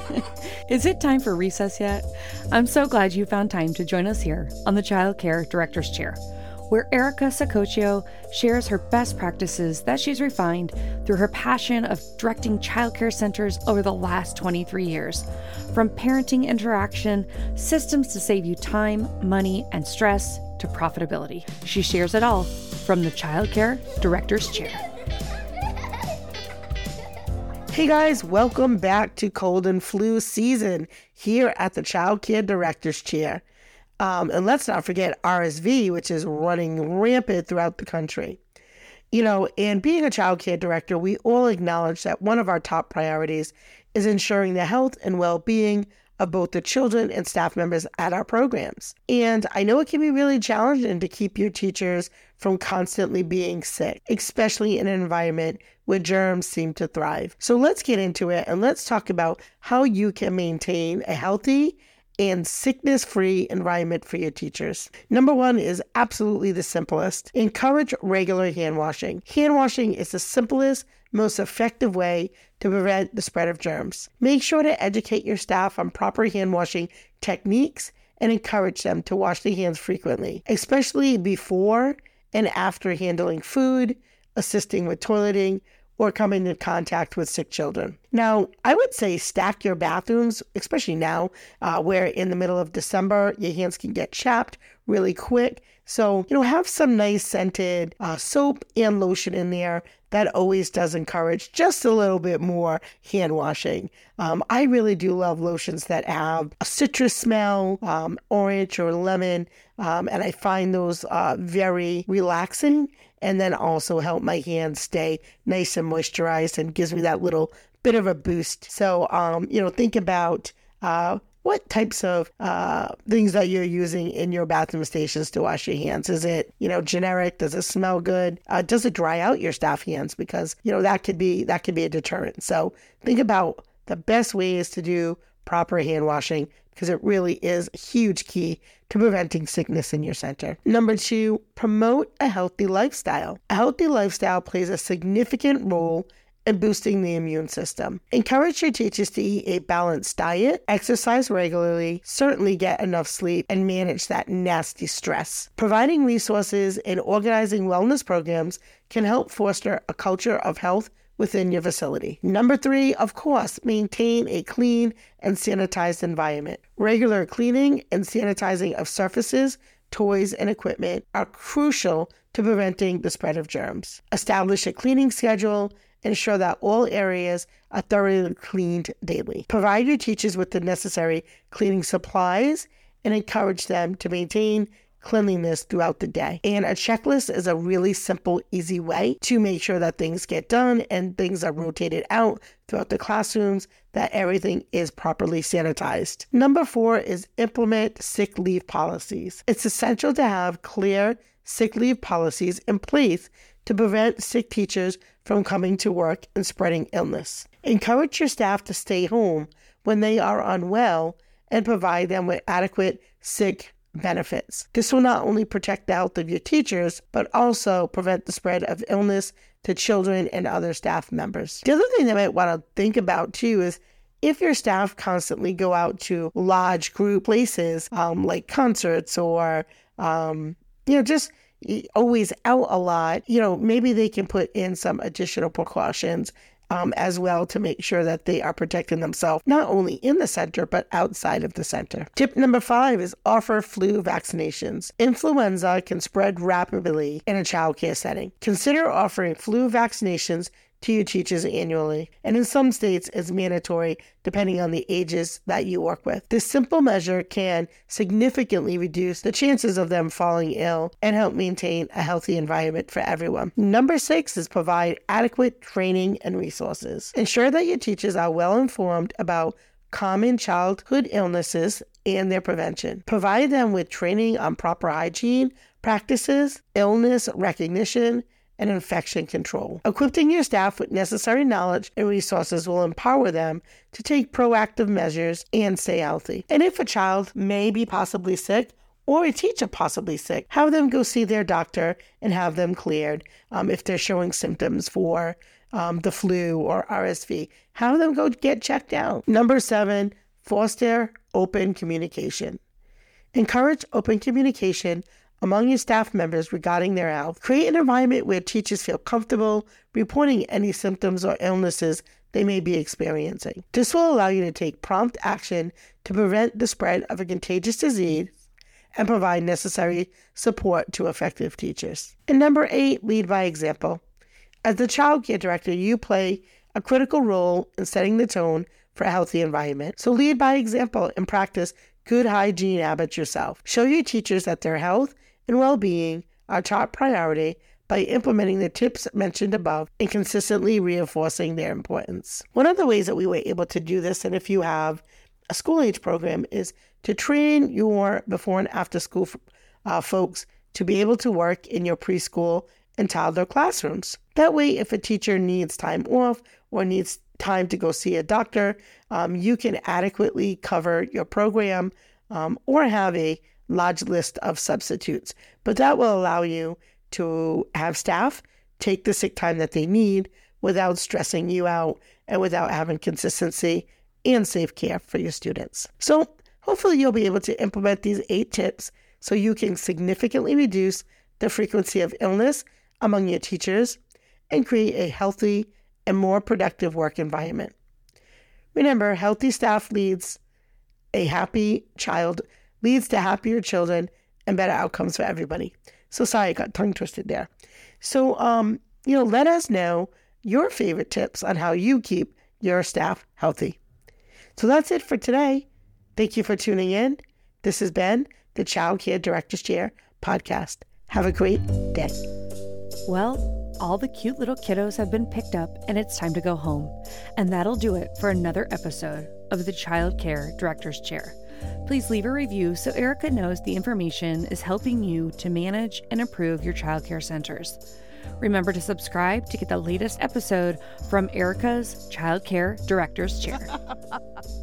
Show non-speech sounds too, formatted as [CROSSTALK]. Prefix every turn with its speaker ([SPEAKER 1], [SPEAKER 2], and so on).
[SPEAKER 1] [LAUGHS] Is it time for recess yet? I'm so glad you found time to join us here on the Child Care Director's Chair, where Erica Sacoccio shares her best practices that she's refined through her passion of directing childcare centers over the last 23 years. From parenting interaction, systems to save you time, money, and stress, to profitability. She shares it all from the Child Care Director's Chair.
[SPEAKER 2] Hey guys, welcome back to cold and flu season here at the Child Care Director's Chair. Um, and let's not forget RSV, which is running rampant throughout the country. You know, and being a child care director, we all acknowledge that one of our top priorities is ensuring the health and well being of both the children and staff members at our programs. And I know it can be really challenging to keep your teachers from constantly being sick, especially in an environment where germs seem to thrive. So let's get into it and let's talk about how you can maintain a healthy and sickness free environment for your teachers. Number one is absolutely the simplest encourage regular hand washing. Hand washing is the simplest, most effective way to prevent the spread of germs. Make sure to educate your staff on proper hand washing techniques and encourage them to wash their hands frequently, especially before and after handling food, assisting with toileting, or coming in contact with sick children. Now, I would say stack your bathrooms, especially now, uh, where in the middle of December, your hands can get chapped really quick. So, you know, have some nice scented uh, soap and lotion in there. That always does encourage just a little bit more hand washing. Um, I really do love lotions that have a citrus smell, um, orange or lemon, um, and I find those uh, very relaxing and then also help my hands stay nice and moisturized and gives me that little bit of a boost. So, um, you know, think about uh, what types of uh, things that you're using in your bathroom stations to wash your hands. Is it, you know, generic? Does it smell good? Uh, does it dry out your staff hands? Because you know that could be that could be a deterrent. So think about the best ways to do proper hand washing because it really is a huge key to preventing sickness in your center. Number two, promote a healthy lifestyle. A healthy lifestyle plays a significant role in boosting the immune system. Encourage your teachers to eat a balanced diet, exercise regularly, certainly get enough sleep, and manage that nasty stress. Providing resources and organizing wellness programs can help foster a culture of health within your facility. Number three, of course, maintain a clean and sanitized environment. Regular cleaning and sanitizing of surfaces, toys, and equipment are crucial to preventing the spread of germs. Establish a cleaning schedule. Ensure that all areas are thoroughly cleaned daily. Provide your teachers with the necessary cleaning supplies and encourage them to maintain cleanliness throughout the day. And a checklist is a really simple, easy way to make sure that things get done and things are rotated out throughout the classrooms, that everything is properly sanitized. Number four is implement sick leave policies. It's essential to have clear sick leave policies in place to prevent sick teachers from coming to work and spreading illness. Encourage your staff to stay home when they are unwell and provide them with adequate sick benefits. This will not only protect the health of your teachers, but also prevent the spread of illness to children and other staff members. The other thing I might want to think about too is if your staff constantly go out to large group places um, like concerts or um, you know just always out a lot, you know, maybe they can put in some additional precautions um, as well to make sure that they are protecting themselves, not only in the center, but outside of the center. Tip number five is offer flu vaccinations. Influenza can spread rapidly in a childcare setting. Consider offering flu vaccinations to your teachers annually, and in some states it's mandatory depending on the ages that you work with. This simple measure can significantly reduce the chances of them falling ill and help maintain a healthy environment for everyone. Number six is provide adequate training and resources. Ensure that your teachers are well informed about common childhood illnesses and their prevention. Provide them with training on proper hygiene practices, illness recognition, and infection control. Equipping your staff with necessary knowledge and resources will empower them to take proactive measures and stay healthy. And if a child may be possibly sick, or a teacher possibly sick, have them go see their doctor and have them cleared um, if they're showing symptoms for um, the flu or RSV. Have them go get checked out. Number seven, foster open communication. Encourage open communication among your staff members regarding their health. Create an environment where teachers feel comfortable reporting any symptoms or illnesses they may be experiencing. This will allow you to take prompt action to prevent the spread of a contagious disease and provide necessary support to effective teachers. And number eight, lead by example. As the child care director, you play a critical role in setting the tone for a healthy environment. So lead by example and practice good hygiene habits yourself. Show your teachers that their health and well being are top priority by implementing the tips mentioned above and consistently reinforcing their importance. One of the ways that we were able to do this, and if you have a school age program, is to train your before and after school uh, folks to be able to work in your preschool and toddler classrooms. That way, if a teacher needs time off or needs time to go see a doctor, um, you can adequately cover your program um, or have a large list of substitutes. But that will allow you to have staff take the sick time that they need without stressing you out and without having consistency and safe care for your students. So, hopefully, you'll be able to implement these eight tips so you can significantly reduce the frequency of illness among your teachers and create a healthy and more productive work environment. Remember, healthy staff leads a happy child, leads to happier children and better outcomes for everybody. So sorry, I got tongue twisted there. So, um, you know, let us know your favorite tips on how you keep your staff healthy. So that's it for today. Thank you for tuning in. This has been the Child Care Director's Chair podcast. Have a great day.
[SPEAKER 1] Well, all the cute little kiddos have been picked up and it's time to go home. And that'll do it for another episode of the Child Care Director's Chair. Please leave a review so Erica knows the information is helping you to manage and improve your childcare centers. Remember to subscribe to get the latest episode from Erica's Child Care Director's Chair. [LAUGHS]